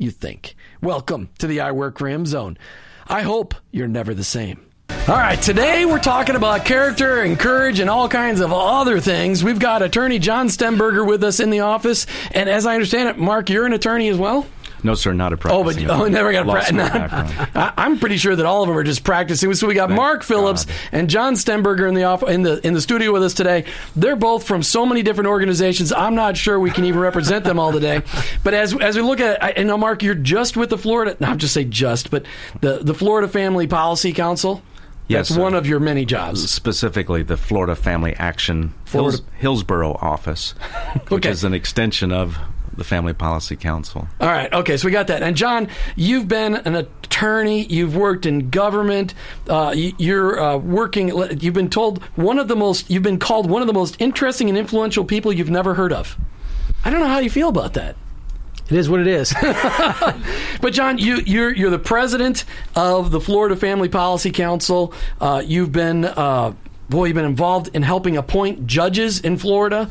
you think. Welcome to the I Work Him zone. I hope you're never the same. All right, today we're talking about character and courage and all kinds of other things. We've got attorney John Stemberger with us in the office. And as I understand it, Mark, you're an attorney as well? No, sir, not a Oh, but oh, never got a Law pra- school no. background. I- I'm pretty sure that all of them are just practicing. So we got Mark Phillips God. and John Stenberger in the off- in the in the studio with us today. They're both from so many different organizations. I'm not sure we can even represent them all today. But as as we look at, I, and now Mark, you're just with the Florida. No, I'm just say just, but the the Florida Family Policy Council. Yes, That's one of your many jobs. Specifically, the Florida Family Action Florida- Hills, Hillsborough office, which Okay. is an extension of the Family Policy Council. All right. Okay. So we got that. And John, you've been an attorney. You've worked in government. Uh, you- you're uh, working. You've been told one of the most. You've been called one of the most interesting and influential people you've never heard of. I don't know how you feel about that. It is what it is. But John, you, you're you're the president of the Florida Family Policy Council. Uh, you've been uh, boy, you've been involved in helping appoint judges in Florida.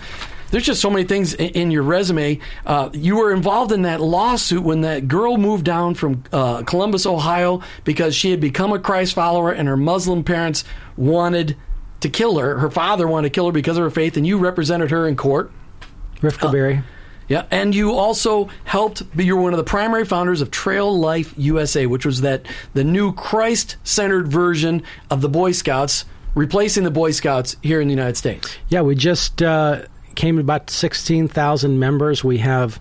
There's just so many things in, in your resume. Uh, you were involved in that lawsuit when that girl moved down from uh, Columbus, Ohio, because she had become a Christ follower and her Muslim parents wanted to kill her. Her father wanted to kill her because of her faith, and you represented her in court. Rifqa Bary. Yeah, and you also helped be you're one of the primary founders of Trail Life USA, which was that the new Christ-centered version of the Boy Scouts, replacing the Boy Scouts here in the United States. Yeah, we just uh, came about 16,000 members. We have.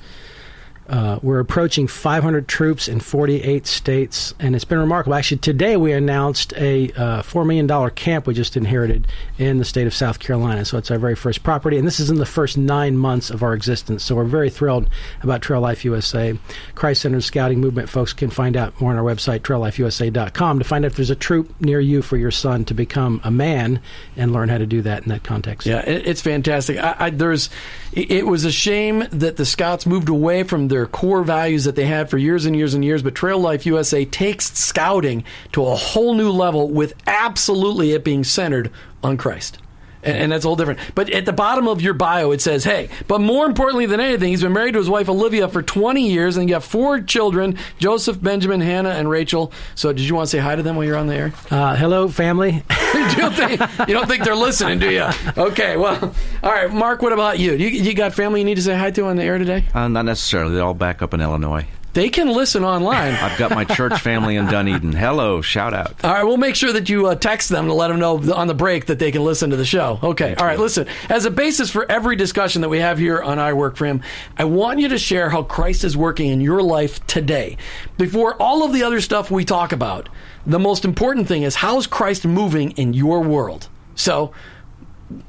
Uh, we're approaching 500 troops in 48 states, and it's been remarkable. Actually, today we announced a uh, $4 million camp we just inherited in the state of South Carolina. So it's our very first property, and this is in the first nine months of our existence. So we're very thrilled about Trail Life USA. Christ Centered Scouting Movement folks can find out more on our website, traillifeusa.com, to find out if there's a troop near you for your son to become a man and learn how to do that in that context. Yeah, it's fantastic. I, I, there's, it was a shame that the Scouts moved away from their core values that they had for years and years and years. But Trail Life USA takes scouting to a whole new level with absolutely it being centered on Christ. And, and that's a whole different. But at the bottom of your bio, it says, "Hey." But more importantly than anything, he's been married to his wife Olivia for 20 years, and you have four children: Joseph, Benjamin, Hannah, and Rachel. So, did you want to say hi to them while you're on the air? Uh, hello, family. you, don't think, you don't think they're listening, do you? Okay. Well, all right, Mark. What about you? You, you got family you need to say hi to on the air today? Uh, not necessarily. They're all back up in Illinois. They can listen online. I've got my church family in Dunedin. Hello, shout out. All right, we'll make sure that you uh, text them to let them know on the break that they can listen to the show. Okay. All right, listen. As a basis for every discussion that we have here on I Work for Him, I want you to share how Christ is working in your life today. Before all of the other stuff we talk about, the most important thing is how's Christ moving in your world? So,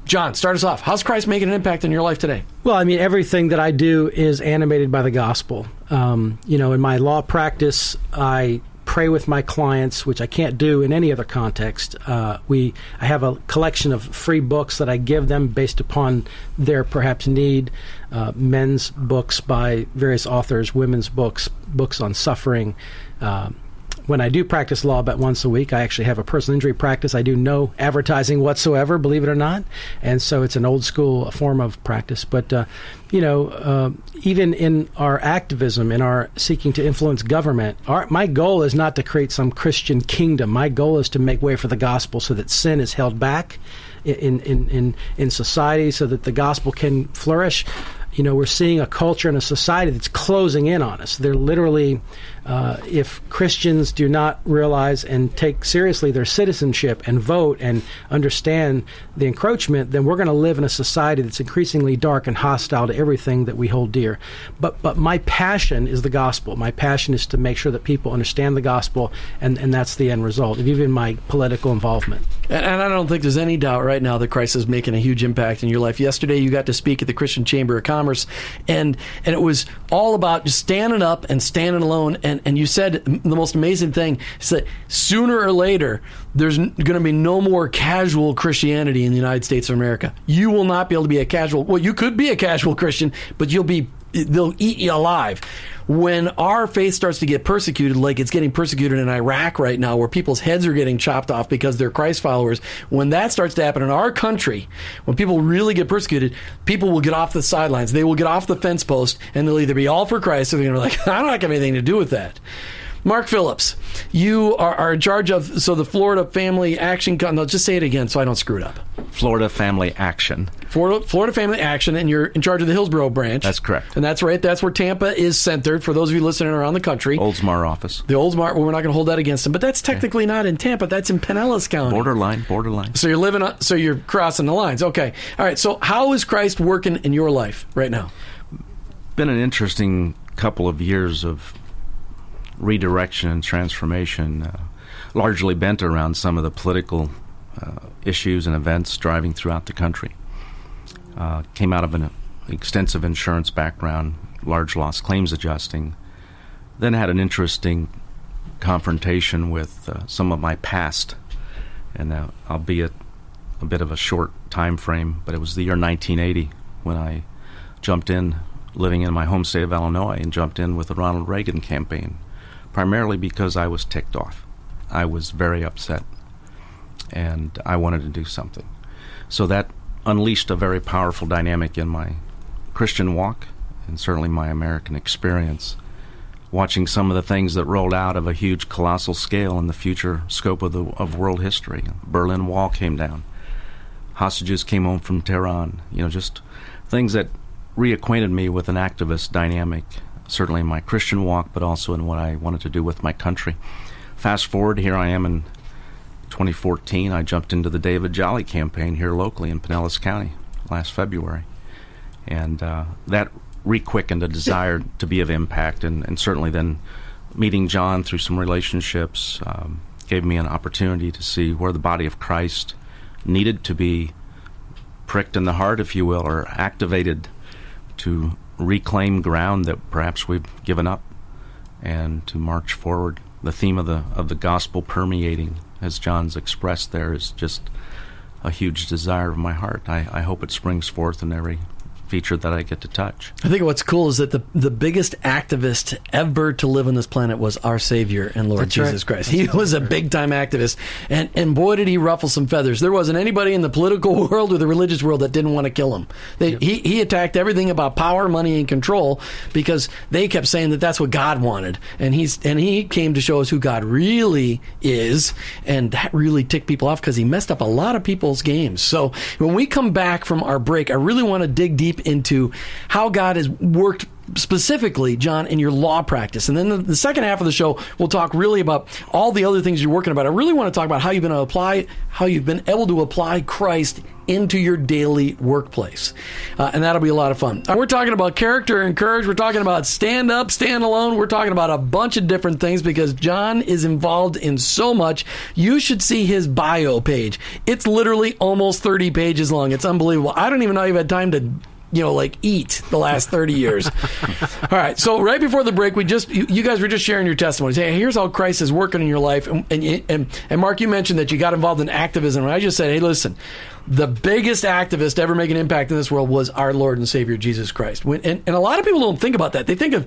John, start us off. How's Christ making an impact in your life today? Well, I mean, everything that I do is animated by the gospel. Um, you know, in my law practice, I pray with my clients, which I can't do in any other context. Uh, we, I have a collection of free books that I give them based upon their perhaps need. Uh, men's books by various authors, women's books, books on suffering. Um when I do practice law about once a week, I actually have a personal injury practice. I do no advertising whatsoever, believe it or not, and so it's an old school form of practice. But uh, you know, uh, even in our activism, in our seeking to influence government, our, my goal is not to create some Christian kingdom. My goal is to make way for the gospel, so that sin is held back in in in, in society, so that the gospel can flourish you know, we're seeing a culture and a society that's closing in on us. They're literally, uh, if Christians do not realize and take seriously their citizenship and vote and understand the encroachment, then we're going to live in a society that's increasingly dark and hostile to everything that we hold dear. But but my passion is the gospel. My passion is to make sure that people understand the gospel, and, and that's the end result of even my political involvement. And, and I don't think there's any doubt right now that Christ is making a huge impact in your life. Yesterday, you got to speak at the Christian Chamber of Commerce, and and it was all about just standing up and standing alone. And, and you said the most amazing thing is that sooner or later, there's going to be no more casual Christianity in the United States of America. You will not be able to be a casual. Well, you could be a casual Christian, but you'll be they'll eat you alive. When our faith starts to get persecuted, like it's getting persecuted in Iraq right now, where people's heads are getting chopped off because they're Christ followers, when that starts to happen in our country, when people really get persecuted, people will get off the sidelines. They will get off the fence post and they'll either be all for Christ or they're going to be like, I don't have anything to do with that. Mark Phillips, you are, are in charge of so the Florida Family Action. Con- no, just say it again so I don't screw it up. Florida Family Action. Florida, Florida Family Action, and you're in charge of the Hillsborough branch. That's correct. and that's right. That's where Tampa is centered. For those of you listening around the country, Oldsmar office. the Oldsmar. Well, we're not going to hold that against them, but that's technically not in Tampa. That's in Pinellas County. Borderline, borderline. So you're living. On, so you're crossing the lines. Okay. All right. So how is Christ working in your life right now? Been an interesting couple of years of redirection and transformation, uh, largely bent around some of the political uh, issues and events driving throughout the country. Uh, came out of an extensive insurance background, large loss claims adjusting. Then had an interesting confrontation with uh, some of my past, and uh, albeit a bit of a short time frame, but it was the year 1980 when I jumped in, living in my home state of Illinois, and jumped in with the Ronald Reagan campaign, primarily because I was ticked off. I was very upset, and I wanted to do something. So that unleashed a very powerful dynamic in my Christian walk, and certainly my American experience. Watching some of the things that rolled out of a huge, colossal scale in the future scope of the of world history. Berlin Wall came down hostages came home from Tehran. You know, just things that reacquainted me with an activist dynamic, certainly in my Christian walk, but also in what I wanted to do with my country. Fast forward, here I am in 2014. I jumped into the David Jolly campaign here locally in Pinellas County last February. And uh, that requickened a desire to be of impact, and, and certainly then meeting John through some relationships um, gave me an opportunity to see where the body of Christ needed to be pricked in the heart, if you will, or activated to reclaim ground that perhaps we've given up and to march forward. The theme of the of the gospel permeating, as John's expressed there, is just a huge desire of my heart. I, I hope it springs forth in every feature that I get to touch. I think what's cool is that the the biggest activist ever to live on this planet was our Savior and Lord That's right. Jesus Christ. He was a big time activist, and and boy did he ruffle some feathers. There wasn't anybody in the political world or the religious world that didn't want to kill him. They, He he attacked everything about power, money, and control because they kept saying that that's what God wanted, and he's and he came to show us who God really is, and that really ticked people off because he messed up a lot of people's games. So when we come back from our break, I really want to dig deep into how God has worked specifically, John, in your law practice. And then the, the second half of the show, we'll talk really about all the other things you're working about. I really want to talk about how you've been able to apply, how you've been able to apply Christ into your daily workplace. Uh, and that'll be a lot of fun. Uh, we're talking about character and courage. We're talking about stand up, stand alone. We're talking about a bunch of different things because John is involved in so much. You should see his bio page. It's literally almost 30 pages long. It's unbelievable. I don't even know you've had time to you know, like eat the last 30 years. All right. So right before the break, we just, you, you guys were just sharing your testimonies. Hey, here's how Christ is working in your life. And, and, and, and Mark, you mentioned that you got involved in activism. And I just said, hey, listen, the biggest activist ever make an impact in this world was our Lord and Savior, Jesus Christ. When, and, and a lot of people don't think about that. They think of,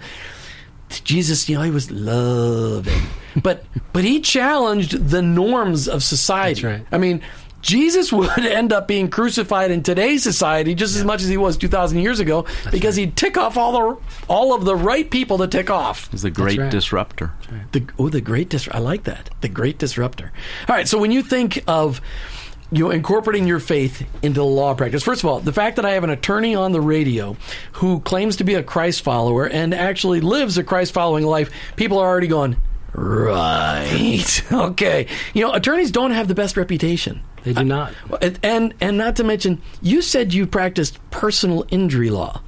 Jesus, you know, he was loving, but but he challenged the norms of society. That's right. I mean, Jesus would end up being crucified in today's society just as much as he was two thousand years ago because he'd tick off all the all of the right people to tick off. He's the great right. disruptor. The oh, the great disruptor. I like that. The great disruptor. All right, so when you think of you know, incorporating your faith into the law practice. First of all, the fact that I have an attorney on the radio who claims to be a Christ follower and actually lives a Christ following life, people are already going, right. okay. You know, attorneys don't have the best reputation. They do uh, not. And, and and not to mention, you said you practiced personal injury law.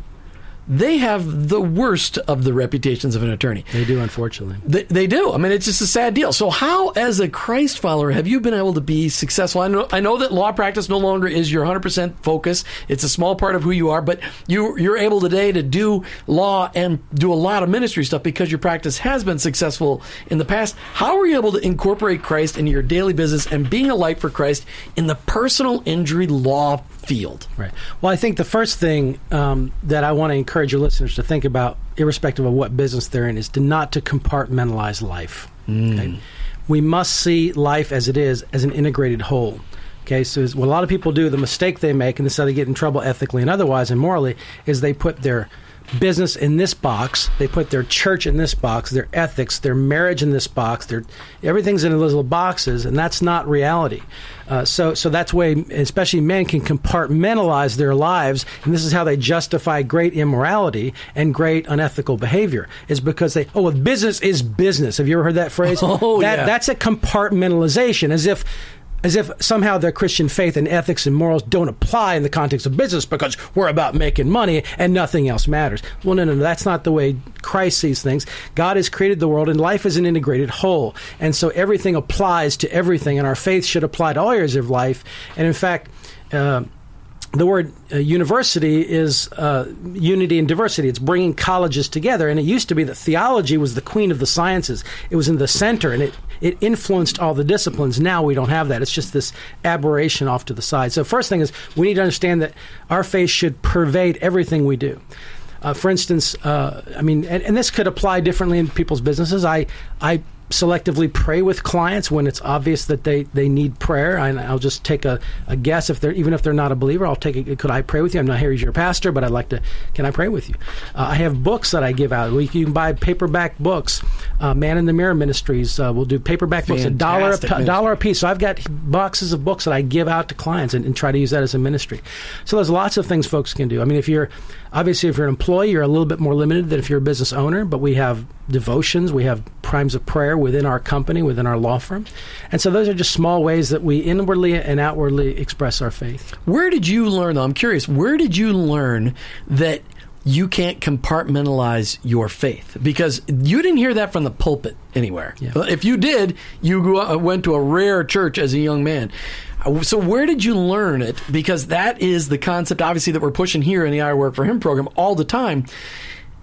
They have the worst of the reputations of an attorney. They do, unfortunately. They, they do. I mean, it's just a sad deal. So, how, as a Christ follower, have you been able to be successful? I know, I know that law practice no longer is your 100% focus. It's a small part of who you are, but you, you're able today to do law and do a lot of ministry stuff because your practice has been successful in the past. How are you able to incorporate Christ into your daily business and being a light for Christ in the personal injury law field? Right. Well, I think the first thing um, that I want to encourage your listeners to think about, irrespective of what business they're in, is to not to compartmentalize life. Okay? We must see life as it is, as an integrated whole. Okay, so what a lot of people do, the mistake they make, and this is how they get in trouble ethically and otherwise and morally, is they put their business in this box, they put their church in this box, their ethics, their marriage in this box, their everything's in those little boxes, and that's not reality. Uh, so, so that's way, especially men can compartmentalize their lives, and this is how they justify great immorality and great unethical behavior. Is because they, oh, well, business is business. Have you ever heard that phrase? Oh, that, yeah. That's a compartmentalization, as if as if somehow their Christian faith and ethics and morals don't apply in the context of business because we're about making money and nothing else matters. Well, no, no, no, that's not the way Christ sees things. God has created the world and life is an integrated whole. And so everything applies to everything, and our faith should apply to all areas of life. And in fact, uh, the word uh, university is uh, unity and diversity. It's bringing colleges together. And it used to be that theology was the queen of the sciences. It was in the center and it, it influenced all the disciplines. Now we don't have that. It's just this aberration off to the side. So, first thing is we need to understand that our faith should pervade everything we do. Uh, for instance, uh, I mean, and, and this could apply differently in people's businesses. I, I selectively pray with clients when it's obvious that they, they need prayer. I, I'll just take a, a guess if they're even if they're not a believer. I'll take a, could I pray with you? I'm not here as your pastor, but I'd like to. Can I pray with you? Uh, I have books that I give out. We, you can buy paperback books. Uh, Man in the Mirror Ministries uh, will do paperback books, a dollar a, Fantastic a dollar a piece. So I've got boxes of books that I give out to clients and, and try to use that as a ministry. So there's lots of things folks can do. I mean, if you're obviously if you're an employee, you're a little bit more limited than if you're a business owner. But we have devotions, we have primes of prayer within our company, within our law firm, and so those are just small ways that we inwardly and outwardly express our faith. Where did you learn, though? I'm curious, where did you learn that you can't compartmentalize your faith? Because you didn't hear that from the pulpit anywhere. Yeah. If you did, you grew went to a rare church as a young man. Uh, So where did you learn it? Because that is the concept, obviously, that we're pushing here in the I Work for Him program all the time.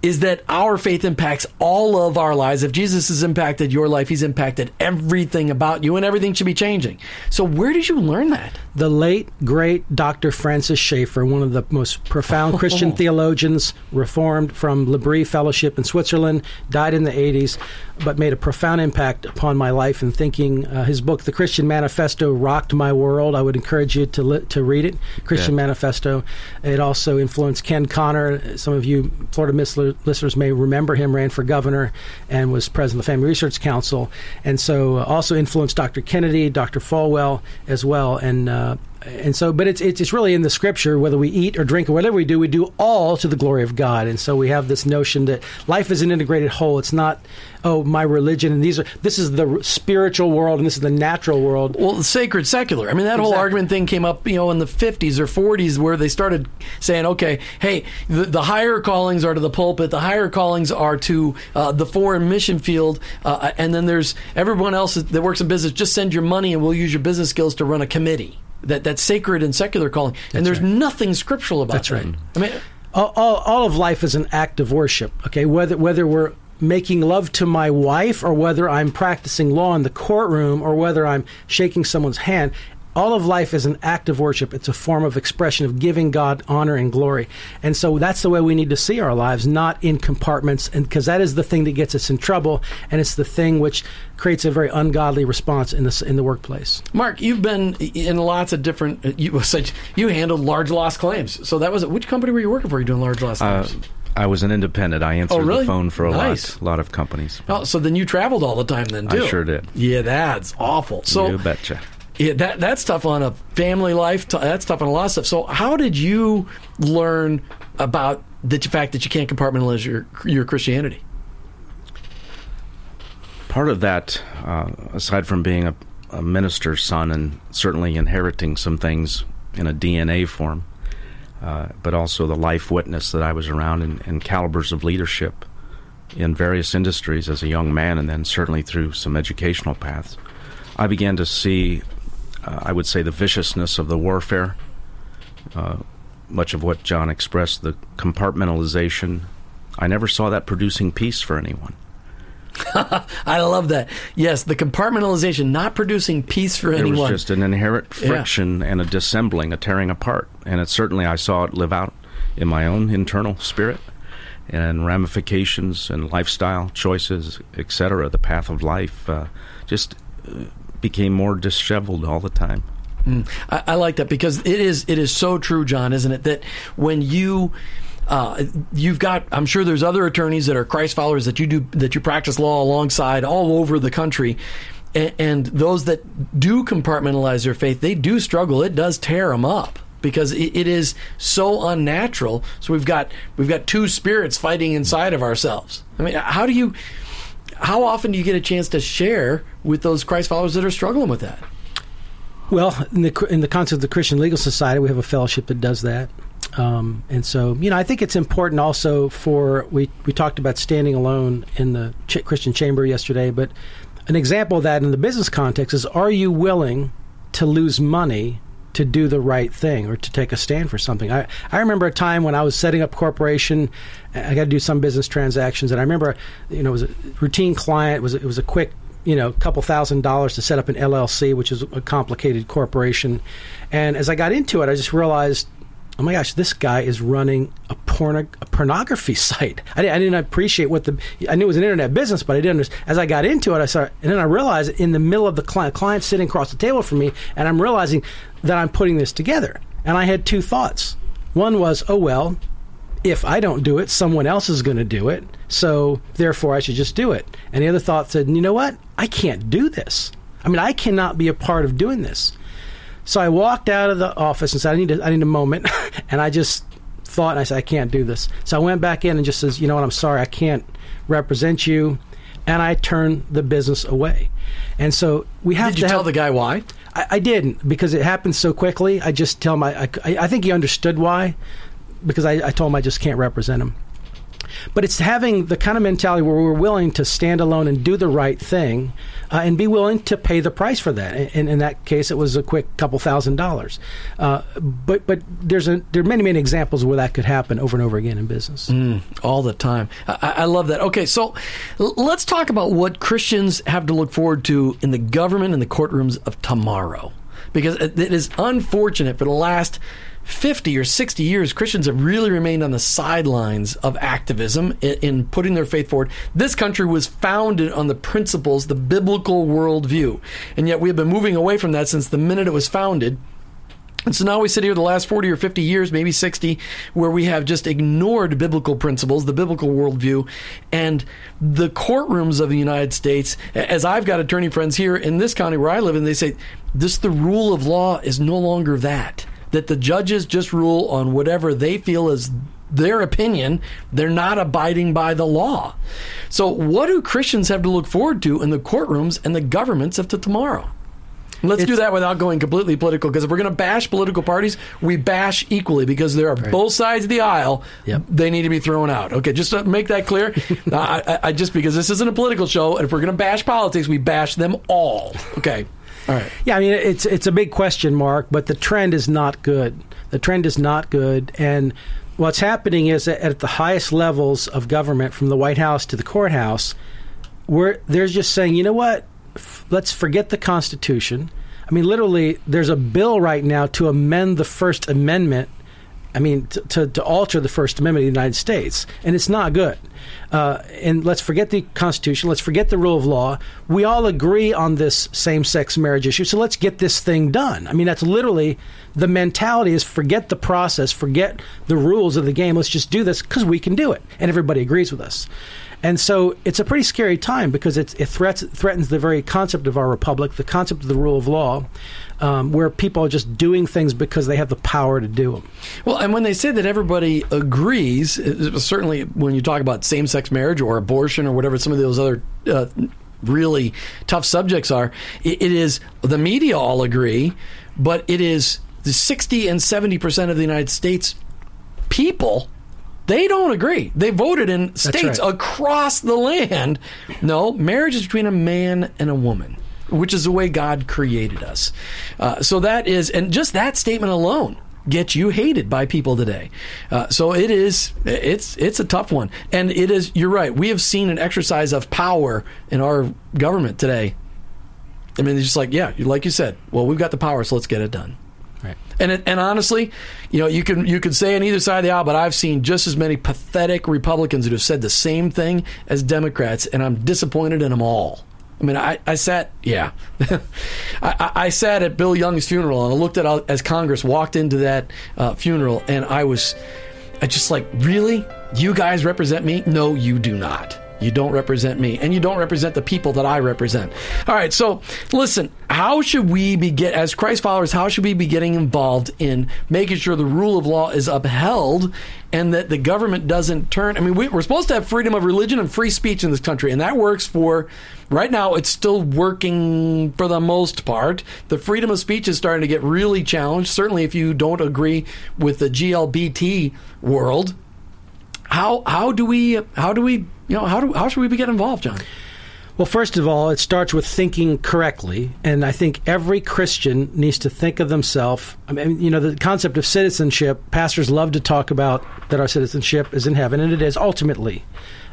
Is that our faith impacts all of our lives? If Jesus has impacted your life, He's impacted everything about you, and everything should be changing. So, where did you learn that? The late great Dr. Francis Schaeffer, one of the most profound Christian theologians, reformed from L'Abri Fellowship in Switzerland, died in the 80s, but made a profound impact upon my life and thinking. Uh, his book, The Christian Manifesto, rocked my world. I would encourage you to li- to read it. Christian Yeah. Manifesto. It also influenced Ken Connor. Some of you Florida Miss listeners may remember him. Ran for governor and was president of the Family Research Council, and so uh, also influenced Dr. Kennedy, Dr. Falwell as well, and. Uh, and so, but it's, it's it's really in the scripture. Whether we eat or drink or whatever we do, we do all to the glory of God. And so we have this notion that life is an integrated whole. It's not, oh, my religion and these are this is the spiritual world and this is the natural world. Well, sacred secular. I mean, that whole argument thing came up, you know, in the 50s or 40s where they started saying, okay, hey, the, the higher callings are to the pulpit, the higher callings are to uh, the foreign mission field, uh, and then there's everyone else that works in business, just send your money and we'll use your business skills to run a committee. That, that's sacred and secular calling. and there's right. nothing scriptural about that. That's that. right. I mean, all, all, all of life is an act of worship. Okay, whether whether we're making love to my wife or whether I'm practicing law in the courtroom or whether I'm shaking someone's hand. All of life is an act of worship. It's a form of expression of giving God honor and glory. And so that's the way we need to see our lives, not in compartments, and because that is the thing that gets us in trouble, and it's the thing which creates a very ungodly response in the in the workplace. Mark, you've been in lots of different. uh, You said you handled large loss claims. So that was which company were you working for? You doing large loss Uh, claims? I was an independent. I answered Oh, really? the phone for a Nice. lot, lot of companies. Oh, so then you traveled all the time then I too. sure did. Yeah, that's awful. So you betcha. Yeah, that that's tough on a family life. That's tough on a lot of stuff. So how did you learn about the fact that you can't compartmentalize your your Christianity? Part of that, uh, aside from being a, a minister's son and certainly inheriting some things in a DNA form, uh, but also the life witness that I was around and, and calibers of leadership in various industries as a young man, and then certainly through some educational paths, I began to see, uh, I would say, the viciousness of the warfare. Uh, much of what John expressed, the compartmentalization. I never saw that producing peace for anyone. I love that. Yes, the compartmentalization, not producing peace for There anyone. was just an inherent Yeah. friction and a dissembling, a tearing apart, and it certainly I saw it live out in my own internal spirit and ramifications and lifestyle choices, etc. The path of life uh, just uh, became more disheveled all the time. I, I like that because it is it is so true, John, isn't it? That when you uh, you've got, I'm sure there's other attorneys that are Christ followers that you do that you practice law alongside all over the country, and, and those that do compartmentalize their faith, they do struggle. It does tear them up because it, it is so unnatural. So we've got we've got two spirits fighting inside of ourselves. I mean, how do you? How often do you get a chance to share with those Christ followers that are struggling with that? Well, in the in the concept of the Christian Legal Society, we have a fellowship that does that, um, and so you know I think it's important also for we we talked about standing alone in the Ch- Christian Chamber yesterday, but an example of that in the business context is: Are you willing to lose money? To do the right thing or to take a stand for something. I, I remember a time when I was setting up a corporation. I got to do some business transactions, and I remember, you know, it was a routine client. It was it was a quick you know, couple thousand dollars to set up an LLC, which is a complicated corporation. And as I got into it, I just realized, oh my gosh, this guy is running a, porno- a pornography site. I, I didn't appreciate what the I knew it was an internet business, but I didn't. Understand. As I got into it, I saw, and then I realized in the middle of the client, client sitting across the table from me, and I'm realizing that I'm putting this together. And I had two thoughts. One was, oh well, if I don't do it, someone else is going to do it. So therefore, I should just do it. And the other thought said, you know what? I can't do this. I mean, I cannot be a part of doing this. So I walked out of the office and said, I need a, I need a moment. and I just thought, and I said, I can't do this. So I went back in and just says, you know what? I'm sorry, I can't represent you. And I turned the business away. And so we have Did to you tell have- the guy why? I, I didn't because it happened so quickly. I just tell him I, I, I think he understood why because I, I told him I just can't represent him. But it's having the kind of mentality where we're willing to stand alone and do the right thing, uh, and be willing to pay the price for that. And in that case, it was a quick couple thousand dollars. Uh, but but there's a, there are many many examples where that could happen over and over again in business. all the time. I, I love that. Okay, so let's talk about what Christians have to look forward to in the government and the courtrooms of tomorrow. because it is unfortunate for the last 50 or 60 years, Christians have really remained on the sidelines of activism in, in putting their faith forward. This country was founded on the principles, the biblical worldview. And yet we have been moving away from that since the minute it was founded. And so now we sit here the last 40 or 50 years, maybe 60, where we have just ignored biblical principles, the biblical worldview, and the courtrooms of the United States. As I've got attorney friends here in this county where I live, and they say, this, the rule of law is no longer that. That the judges just rule on whatever they feel is their opinion. They're not abiding by the law. So, what do Christians have to look forward to in the courtrooms and the governments of to tomorrow? Let's do that without going completely political because if we're going to bash political parties, we bash equally because there are both sides of the aisle. Yep. They need to be thrown out. Okay, just to make that clear. I, I just because this isn't a political show, and if we're going to bash politics, we bash them all. Okay, Yeah, I mean it's it's a big question mark, but the trend is not good. The trend is not good, and what's happening is that at the highest levels of government, from the White House to the courthouse, we're they're just saying, you know what, F- let's forget the Constitution. I mean, literally, there's a bill right now to amend the First Amendment. I mean, to, to, to alter the First Amendment of the United States, and it's not good. Uh, and let's forget the Constitution. Let's forget the rule of law. We all agree on this same-sex marriage issue, so let's get this thing done. I mean, that's literally the mentality: is forget the process, forget the rules of the game. Let's just do this because we can do it, and everybody agrees with us. And so it's a pretty scary time because it threats, threatens the very concept of our republic, the concept of the rule of law, um, where people are just doing things because they have the power to do them. Well, and when they say that everybody agrees, uh, certainly when you talk about same sex marriage or abortion or whatever some of those other uh, really tough subjects are, it, it is the media all agree, but it is the 60 and 70% of the United States people. They don't agree. They voted in states right. across the land. No, marriage is between a man and a woman which is the way God created us. Uh, so that is, and just that statement alone gets you hated by people today. Uh, so it is, it's it's a tough one, and it is. You're right. We have seen an exercise of power in our government today. I mean, it's just like, yeah, like you said. Well, we've got the power, so let's get it done. Right. And it, and honestly, you know, you can you can say on either side of the aisle, but I've seen just as many pathetic Republicans that have said the same thing as Democrats, and I'm disappointed in them all. I mean, I, I sat, yeah, I, I- sat at Bill Young's funeral and I looked at as Congress walked into that uh, funeral, and I was, I just like, really, you guys represent me? No, you do not. You don't represent me, and you don't represent the people that I represent. All right, so listen, how should we be get as Christ followers? How should we be getting involved in making sure the rule of law is upheld and that the government doesn't turn? I mean, we, we're supposed to have freedom of religion and free speech in this country, and that works for right now. It's still working for the most part. The freedom of speech is starting to get really challenged. Certainly, if you don't agree with the GLBT world, how how do we how do we you know how do how should we be get involved, John? Well, first of all, it starts with thinking correctly, and I think every Christian needs to think of themselves. I mean, you know, the concept of citizenship. Pastors love to talk about that our citizenship is in heaven, and it is ultimately.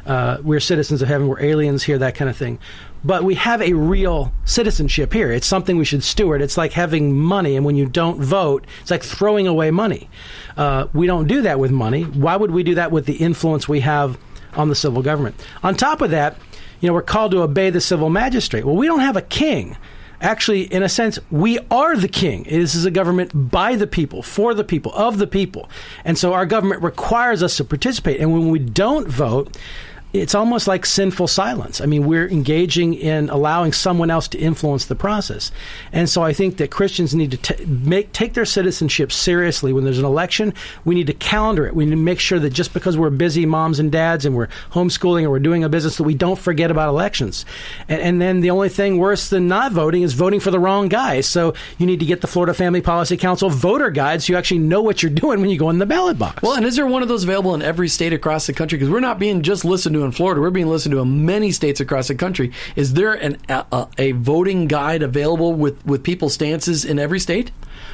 Uh, we're citizens of heaven. We're aliens here, that kind of thing. But we have a real citizenship here. It's something we should steward. It's like having money, and when you don't vote, it's like throwing away money. Uh, we don't do that with money. Why would we do that with the influence we have on the civil government? On top of that, you know, we're called to obey the civil magistrate. Well, we don't have a king. Actually, in a sense, we are the king. This is a government by the people, for the people, of the people. And so our government requires us to participate. And when we don't vote, it's almost like sinful silence. I mean, we're engaging in allowing someone else to influence the process. And so I think that Christians need to t- make take their citizenship seriously. When there's an election, we need to calendar it. We need to make sure that just because we're busy moms and dads and we're homeschooling or we're doing a business, that we don't forget about elections. And, and then the only thing worse than not voting is voting for the wrong guy. So you need to get the Florida Family Policy Council voter guide so you actually know what you're doing when you go in the ballot box. Well, and is there one of those available in every state across the country? Because we're not being just listened to to in Florida. We're being listened to in many states across the country. Is there an, a, a voting guide available with, with people's stances in every state?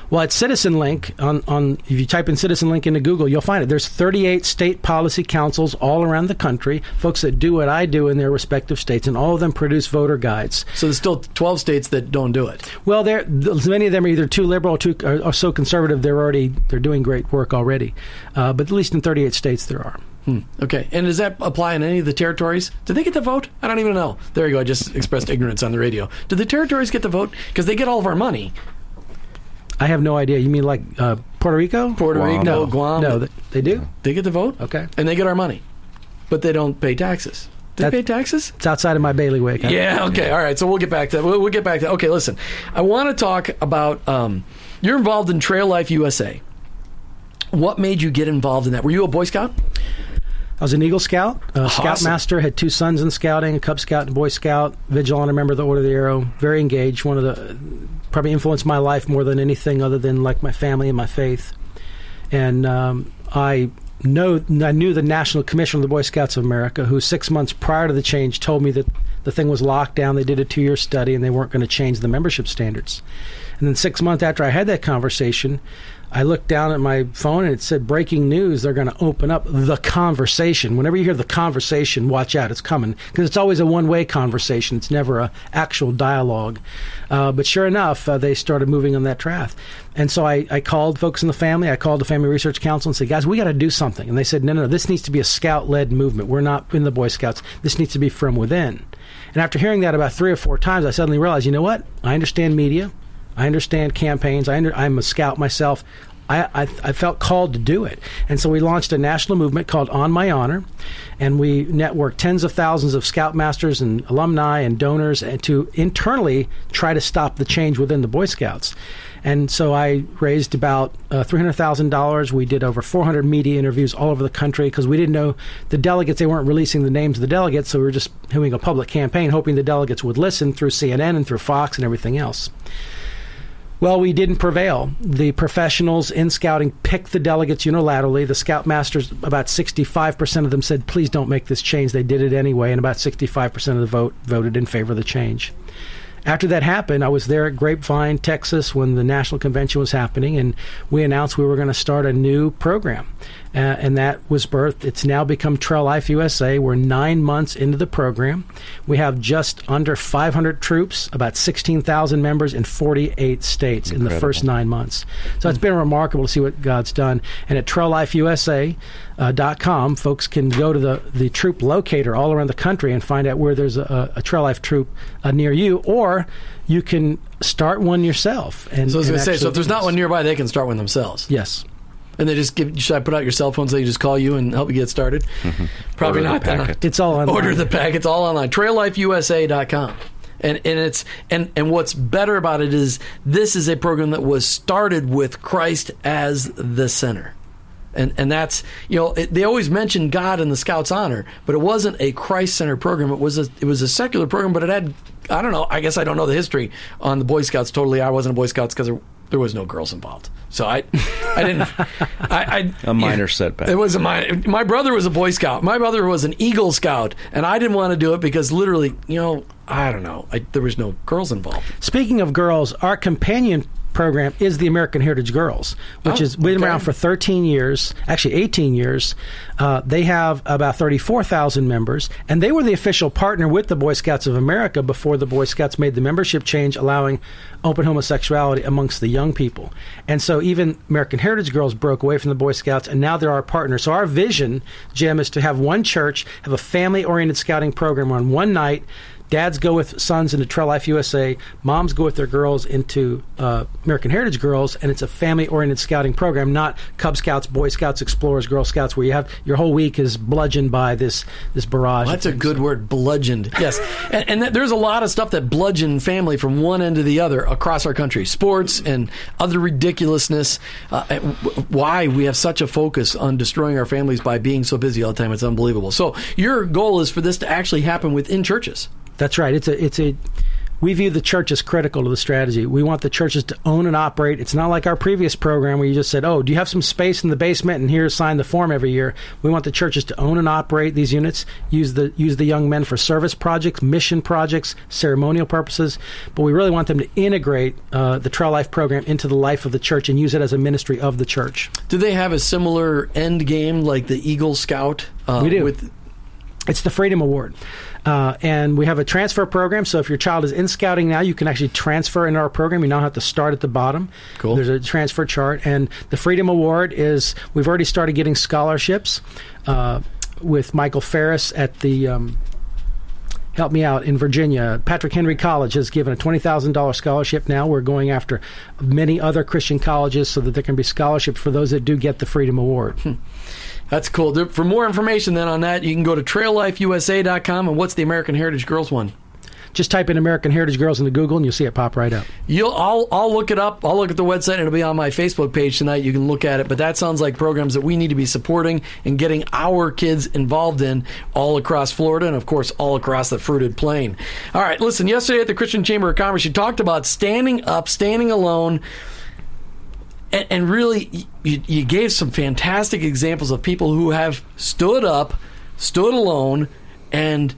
Well, at Citizen Link, on, on if you type in Citizen Link into Google, you'll find it. There's 38 state policy councils all around the country, folks that do what I do in their respective states, and all of them produce voter guides. So there's still 12 states that don't do it. Well, there many of them are either too liberal or too or, or so conservative. They're already they're doing great work already, uh, but at least in 38 states there are. Hmm. Okay. And does that apply in any of the territories? Do they get to vote? I don't even know. There you go. I just expressed ignorance on the radio. Do the territories get to vote? Because they get all of our money. I have no idea. You mean like uh, Puerto Rico? Puerto Guam. Rico, No, Guam. No, they, they do. They get to vote? Okay. And they get our money. But they don't pay taxes. They That- pay taxes? It's outside of my bailiwick. I- Yeah. Okay. All right. So we'll get back to that. We'll, we'll get back to Okay. Listen, I want to talk about. Um, you're involved in Trail Life USA. What made you get involved in that? Were you a Boy Scout? I was an Eagle Scout, a Awesome. Scoutmaster, had two sons in scouting, a Cub Scout and a Boy Scout, Vigil honor member of the Order of the Arrow, very engaged, one of the, probably influenced my life more than anything other than like my family and my faith. And um, I know, I knew the National Commission of the Boy Scouts of America, who six months prior to the change told me that the thing was locked down. They did a two year study and they weren't going to change the membership standards. And then six months after I had that conversation, I looked down at my phone and it said breaking news. They're going to open up the conversation. Whenever you hear the conversation, watch out. It's coming because it's always a one way conversation. It's never a actual dialogue. Uh, but sure enough, uh, they started moving on that track. And so I, I called folks in the family. I called the Family Research Council and said, guys, we got to do something. And they said, no, no, no, this needs to be a scout led movement. We're not in the Boy Scouts. This needs to be from within. And after hearing that about three or four times, I suddenly realized, you know what? I understand media. I understand campaigns. I under, I'm a scout myself. I, I, I felt called to do it. And so we launched a national movement called On My Honor. And we networked tens of thousands of scoutmasters and alumni and donors and to internally try to stop the change within the Boy Scouts. And so I raised about uh, $300,000. We did over 400 media interviews all over the country because we didn't know the delegates, they weren't releasing the names of the delegates. So we were just doing a public campaign, hoping the delegates would listen through CNN and through Fox and everything else. Well, we didn't prevail. The professionals in scouting picked the delegates unilaterally. The scoutmasters, about 65% of them said, please don't make this change. They did it anyway, and about 65% of the vote voted in favor of the change. After that happened, I was there at Grapevine, Texas, when the national convention was happening, and we announced we were going to start a new program. Uh, and that was birthed. It's now become Trail Life USA. We're nine months into the program. We have just under 500 troops, about 16,000 members in 48 states in the first nine months. So it's been remarkable to see what God's done. And at traillifeusa.com, folks can go to the, the troop locator all around the country and find out where there's a, a Trail Life troop uh, near you, or you can start one yourself. And, So I was going to say, so if there's not one nearby, they can start one themselves. Yes. And they just give. Should I put out your cell phone so they just call you and help you get started? Mm-hmm. Probably Order not. then. packet. It's all online. Order the pack. It's all online. TrailLifeUSA.com. And and it's and and what's better about it is this is a program that was started with Christ as the center. And, and that's you know it, they always mention God in the Scouts honor, but it wasn't a Christ-centered program. It was a it was a secular program, but it had I don't know. I guess I don't know the history on the Boy Scouts totally. I wasn't a Boy Scouts because there, there was no girls involved, so I I didn't. I, I A minor setback. It was a minor. My brother was a Boy Scout. My brother was an Eagle Scout, and I didn't want to do it because literally, you know, I don't know. I, there was no girls involved. Speaking of girls, our companion program is the American Heritage Girls, which Oh, has been okay. around for 13 years, actually 18 years. Uh, they have about 34,000 members, and they were the official partner with the Boy Scouts of America before the Boy Scouts made the membership change, allowing open homosexuality amongst the young people. And so even American Heritage Girls broke away from the Boy Scouts, and now they're our partner. So our vision, Jim, is to have one church, have a family oriented scouting program on one night. Dads go with sons into Trail Life USA. Moms go with their girls into uh, American Heritage Girls, and it's a family-oriented scouting program, not Cub Scouts, Boy Scouts, Explorers, Girl Scouts, where you have your whole week is bludgeoned by this this barrage. Well, that's a good word, bludgeoned. Yes, and, and that, there's a lot of stuff that bludgeon family from one end to the other across our country. Sports and other ridiculousness. Uh, why we have such a focus on destroying our families by being so busy all the time? It's unbelievable. So your goal is for this to actually happen within churches. That's right. It's a it's a we view the church as critical to the strategy. We want the churches to own and operate. It's not like our previous program where you just said, "Oh, do you have some space in the basement and here sign the form every year." We want the churches to own and operate these units, use the use the young men for service projects, mission projects, ceremonial purposes, but we really want them to integrate uh, the Trail Life program into the life of the church and use it as a ministry of the church. Do they have a similar end game like the Eagle Scout? Uh, We do. With It's the Freedom Award. Uh, and we have a transfer program. So if your child is in scouting now, you can actually transfer into our program. You don't have to start at the bottom. Cool. There's a transfer chart. And the Freedom Award is, we've already started getting scholarships uh, with Michael Farris at the. Um, Help me out in Virginia. Patrick Henry College has given a $20,000 scholarship now. We're going after many other Christian colleges so that there can be scholarships for those that do get the Freedom Award. That's cool. For more information then on that, you can go to traillifeusa.com. And what's the American Heritage Girls one? Just type in American Heritage Girls into Google and you'll see it pop right up. You'll, I'll, I'll look it up. I'll look at the website. and It'll be on my Facebook page tonight. You can look at it. But that sounds like programs that we need to be supporting and getting our kids involved in all across Florida and, of course, all across the fruited plain. All right, listen, yesterday at the Christian Chamber of Commerce, you talked about standing up, standing alone. And, and really, you, you gave some fantastic examples of people who have stood up, stood alone, and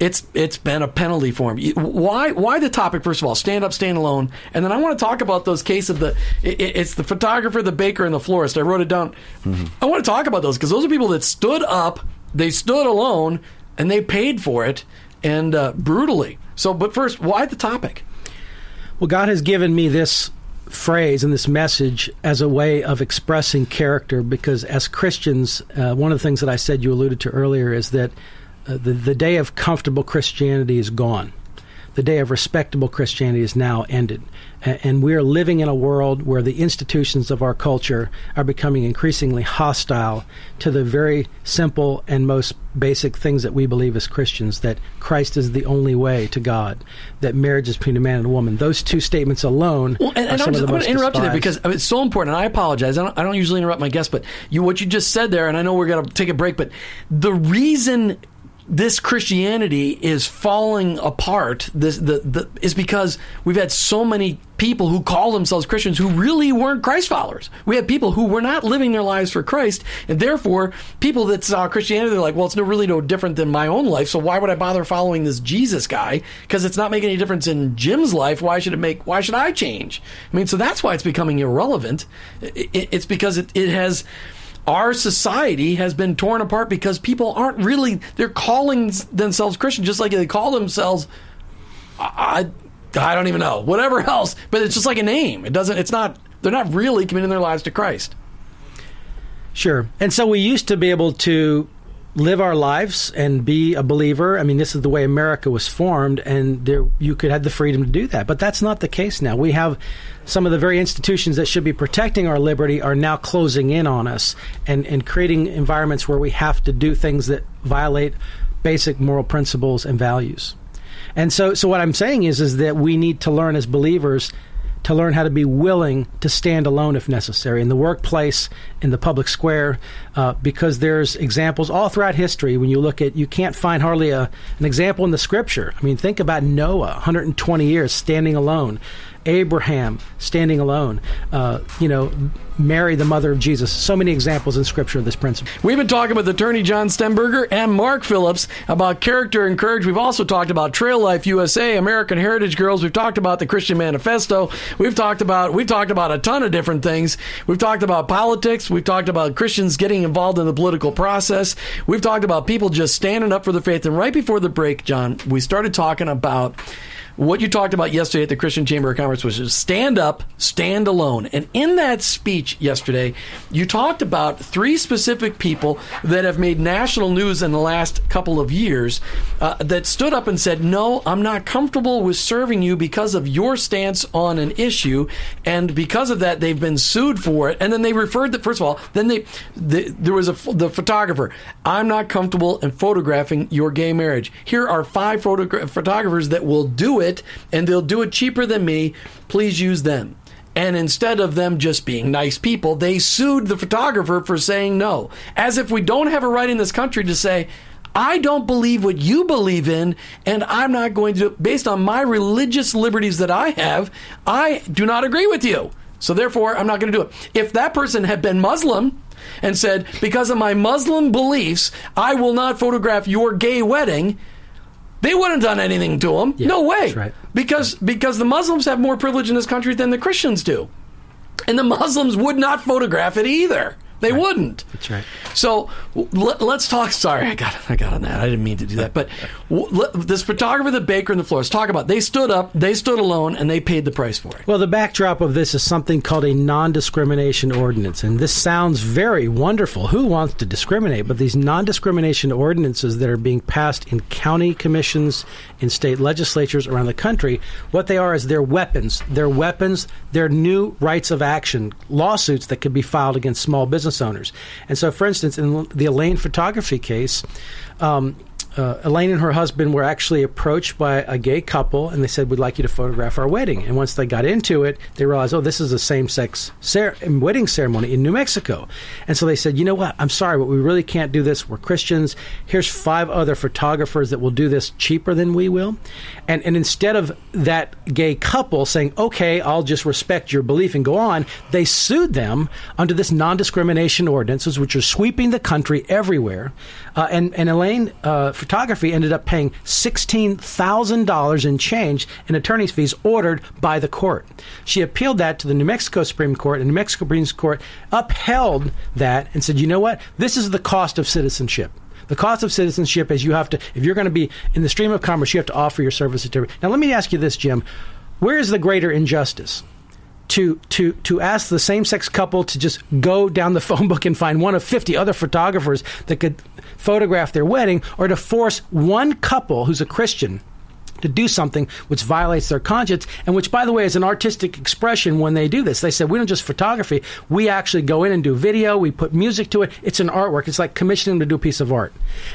it's it's been a penalty for him. Why why the topic first of all? Stand up, stand alone, and then I want to talk about those cases of the it, it- it's the photographer, the baker, and the florist. I wrote it down. I want to talk about those because those are people that stood up, they stood alone, and they paid for it, and uh, brutally. So, but first, why the topic? Well, God has given me this phrase and this message as a way of expressing character because as Christians, uh, one of the things that I said you alluded to earlier is that uh, the, the day of comfortable Christianity is gone. The day of respectable Christianity is now ended. And we are living in a world where the institutions of our culture are becoming increasingly hostile to the very simple and most basic things that we believe as Christians that Christ is the only way to God, that marriage is between a man and a woman. Those two statements alone Well, and, and I'm just the going to interrupt you there because I mean, it's so important, and I apologize. I don't, I don't usually interrupt my guests, but you what you just said there, and I know we're going to take a break, but the reason this Christianity is falling apart this the, the is because we've had so many people who call themselves Christians who really weren't Christ followers. We had people who were not living their lives for Christ, and therefore people that saw Christianity they're like, well, it's no really no different than my own life, so why would I bother following this Jesus guy? Because it's not making any difference in Jim's life. Why should it make? Why should I change? I mean, so that's why it's becoming irrelevant. I- I- It's because it, it has our society has been torn apart because people aren't really they're calling themselves Christian just like they call themselves I, I don't even know whatever else but it's just like a name it doesn't it's not they're not really committing their lives to Christ Sure. And so we used to be able to live our lives and be a believer. I mean, this is the way America was formed, and there you could have the freedom to do that. But that's not the case now. We have some of the very institutions that should be protecting our liberty are now closing in on us and, and creating environments where we have to do things that violate basic moral principles and values. And so, so what I'm saying is, is that we need to learn as believers to learn how to be willing to stand alone if necessary in the workplace, in the public square, uh, because there's examples all throughout history. When you look at, you can't find hardly a, an example in the scripture. I mean, think about Noah, 120 years standing alone. Abraham standing alone. Uh, you know, Mary, the mother of Jesus. So many examples in Scripture of this principle. We've been talking with attorney John Stemberger and Mark Phillips about character and courage. We've also talked about Trail Life USA, American Heritage Girls. We've talked about the Christian Manifesto. We've talked about we've talked about a ton of different things. We've talked about politics. We've talked about Christians getting involved in the political process. We've talked about people just standing up for the faith. And right before the break, John, we started talking about what you talked about yesterday at the Christian Chamber of Commerce was stand up, stand alone. And in that speech yesterday, you talked about three specific people that have made national news in the last couple of years uh, that stood up and said, No, I'm not comfortable with serving you because of your stance on an issue. And because of that, they've been sued for it. And then they referred that, first of all, then they, the, there was a, the photographer, I'm not comfortable in photographing your gay marriage. Here are five photogra- photographers that will do it, and they'll do it cheaper than me. Please use them. And instead of them just being nice people, they sued the photographer for saying no. As if we don't have a right in this country to say, I don't believe what you believe in, and I'm not going to, based on my religious liberties that I have, I do not agree with you. So therefore, I'm not going to do it. If that person had been Muslim and said, because of my Muslim beliefs, I will not photograph your gay wedding, they wouldn't have done anything to him. no way. right. Because because the Muslims have more privilege in this country than the Christians do. And the Muslims would not photograph it either. They wouldn't. That's right. So let, us talk. Sorry, I got I got on that. I didn't mean to do that. But let, this photographer, the baker, and the florist talk about. They stood up. They stood alone, and they paid the price for it. Well, the backdrop of this is something called a non discrimination ordinance. And this sounds very wonderful. Who wants to discriminate? But these non discrimination ordinances that are being passed in county commissions, in state legislatures around the country, what they are is they're weapons. They're weapons. They're new rights of action, lawsuits that could be filed against small business owners. And so, for instance, in the Elane photography case, um, uh, Elaine and her husband were actually approached by a gay couple, and they said, "We'd like you to photograph our wedding." And once they got into it, they realized, "Oh, this is a same-sex cer- wedding ceremony in New Mexico." And so they said, "You know what? I'm sorry, but we really can't do this. We're Christians. Here's five other photographers that will do this cheaper than we will." And and instead of that gay couple saying, "Okay, I'll just respect your belief and go on," they sued them under this non-discrimination ordinances, which are sweeping the country everywhere. Uh, and and Elane uh, Photography ended up paying sixteen thousand dollars in change in attorney's fees ordered by the court. She appealed that to the New Mexico Supreme Court, and New Mexico Supreme Court upheld that and said, "You know what? This is the cost of citizenship." The cost of citizenship is you have to, if you're going to be in the stream of commerce, you have to offer your services to. Now, let me ask you this, Jim: Where is the greater injustice? To to to ask the same sex couple to just go down the phone book and find one of 50 other photographers that could photograph their wedding or to force one couple who's a Christian to do something which violates their conscience and which by the way is an artistic expression when they do this. They said we don't just photography. We actually go in and do video. We put music to it. It's an artwork. It's like commissioning them to do a piece of art.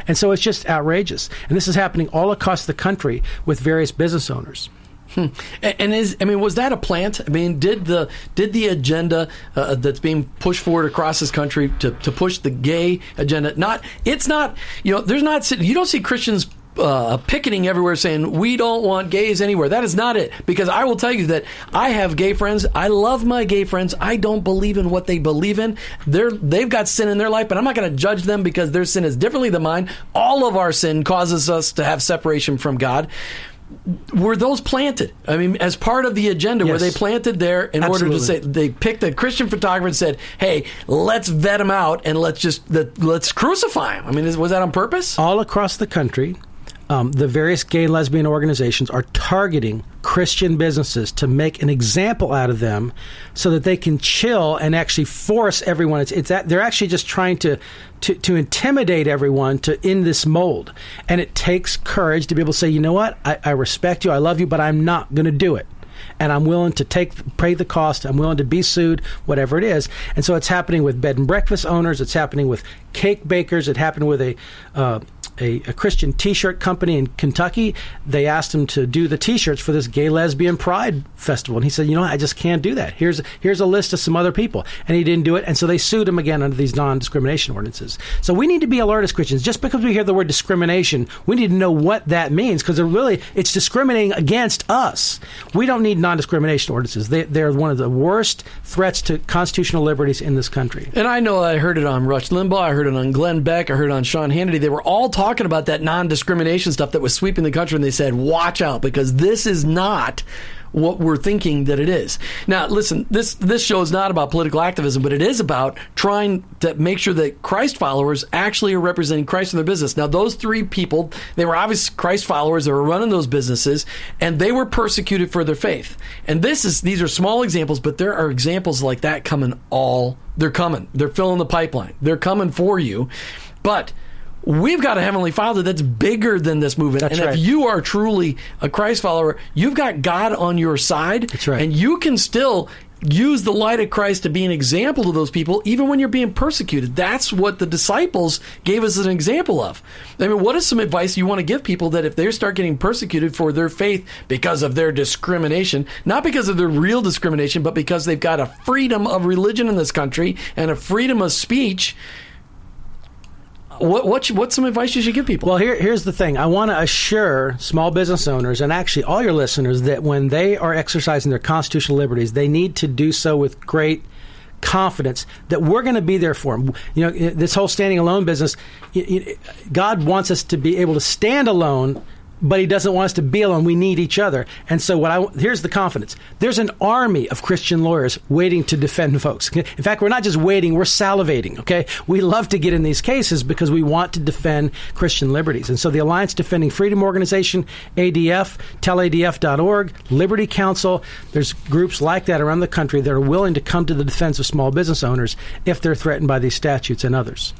And so it's just outrageous. And this is happening all across the country with various business owners Hmm. And, is I mean, was that a plant? I mean, did the did the agenda uh, that's being pushed forward across this country to, to push the gay agenda? Not it's not you know there's not you don't see Christians. Uh, picketing everywhere saying we don't want gays anywhere. That is not it. Because I will tell you that I have gay friends. I love my gay friends. I don't believe in what they believe in. They're they've got sin in their life, but I'm not going to judge them because their sin is differently than mine. All of our sin causes us to have separation from God were those planted? I mean, as part of the agenda, were they planted there in order to say they picked a Christian photographer and said, "Hey, let's vet him out and let's just let, let's crucify him." I mean, is, was that on purpose? all across the country, um, the various gay and lesbian organizations are targeting Christian businesses to make an example out of them, so that they can chill and actually force everyone. It's, it's that, they're actually just trying to, to to intimidate everyone to in this mold, and it takes courage to be able to say, you know what, I, I respect you, I love you, but I'm not going to do it and I'm willing to take pay the cost. I'm willing to be sued, whatever it is. And so it's happening with bed and breakfast owners. It's happening with cake bakers. It happened with a. Uh, a, a Christian T-shirt company in Kentucky. They asked him to do the T-shirts for this gay lesbian pride festival, and he said, "You know, I just can't do that. Here's here's a list of some other people," and he didn't do it. And so they sued him again under these non-discrimination ordinances. So we need to be alert as Christians. Just because we hear the word discrimination, we need to know what that means because it really it's discriminating against us. We don't need non-discrimination ordinances. They, they're one of the worst threats to constitutional liberties in this country. And I know I heard it on Rush Limbaugh, I heard it on Glenn Beck, I heard it on Sean Hannity. They were all talking about that non-discrimination stuff that was sweeping the country, and they said, "Watch out, because this is not." What we're thinking that it is. Now, listen, this this show is not about political activism, but it is about trying to make sure that Christ followers actually are representing Christ in their business. Now, those three people, they were obvious Christ followers. that were running those businesses, and they were persecuted for their faith. And this is these are small examples, but there are examples like that coming all. They're coming. They're filling the pipeline. They're coming for you, but. We've got a heavenly Father that's bigger than this movement, That's and right. if you are truly a Christ follower, you've got God on your side, That's right. and you can still use the light of Christ to be an example to those people, even when you're being persecuted. That's what the disciples gave us an example of. I mean, what is some advice you want to give people that if they start getting persecuted for their faith because of their discrimination, not because of their real discrimination, but because they've got a freedom of religion in this country and a freedom of speech? What, what what's some advice you should give people? Well, here, here's the thing. I want to assure small business owners and actually all your listeners that when they are exercising their constitutional liberties, they need to do so with great confidence that we're going to be there for them. You know, this whole standing alone business, God wants us to be able to stand alone but he doesn't want us to be alone. We need each other. And so what I here's the confidence. There's an army of Christian lawyers waiting to defend folks. In fact, we're not just waiting, we're salivating, okay? We love to get in these cases because we want to defend Christian liberties. And so the Alliance Defending Freedom Organization, ADF, telladf.org, Liberty Counsel, there's groups like that around the country that are willing to come to the defense of small business owners if they're threatened by these statutes and others.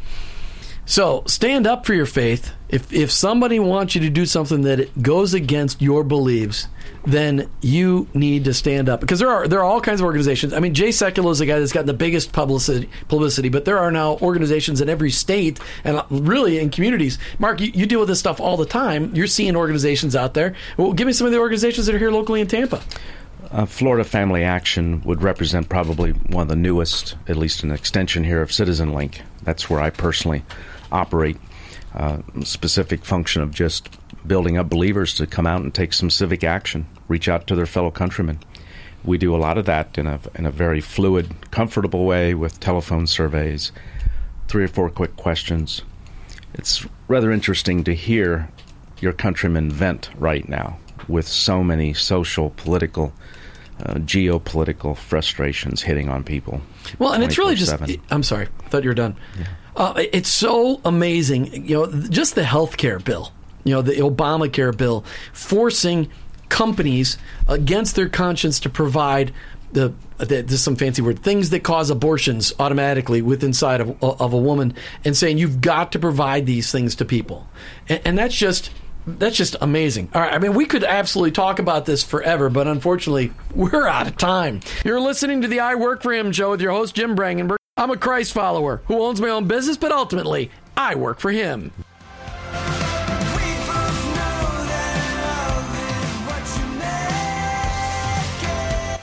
So stand up for your faith. If if somebody wants you to do something that goes against your beliefs, then you need to stand up because there are there are all kinds of organizations. I mean, Jay Sekulow is the guy that's gotten the biggest publicity publicity, but there are now organizations in every state and uh, really in communities. Mark, you, you deal with this stuff all the time. You're seeing organizations out there. Well, give me some of the organizations that are here locally in Tampa. Uh, Florida Family Action would represent probably one of the newest, at least an extension here of CitizenLink. That's where I personally operate uh, specific function of just building up believers to come out and take some civic action, reach out to their fellow countrymen. We do a lot of that in a in a very fluid, comfortable way with telephone surveys, three or four quick questions. It's rather interesting to hear your countrymen vent right now with so many social, political, uh, geopolitical frustrations hitting on people. Well, and it's really just. I'm sorry. I thought you were done. Yeah. Uh, it's so amazing. You know, just the health care bill, you know, the Obamacare bill, forcing companies against their conscience to provide the, the this is some fancy word things that cause abortions automatically within inside of, of a woman and saying you've got to provide these things to people and, and that's just that's just amazing. All right, I mean, we could absolutely talk about this forever, but unfortunately, we're out of time. You're listening to the I Work for Him show with your host, Jim Brangenberg. I'm a Christ follower who owns my own business, but ultimately, I work for him.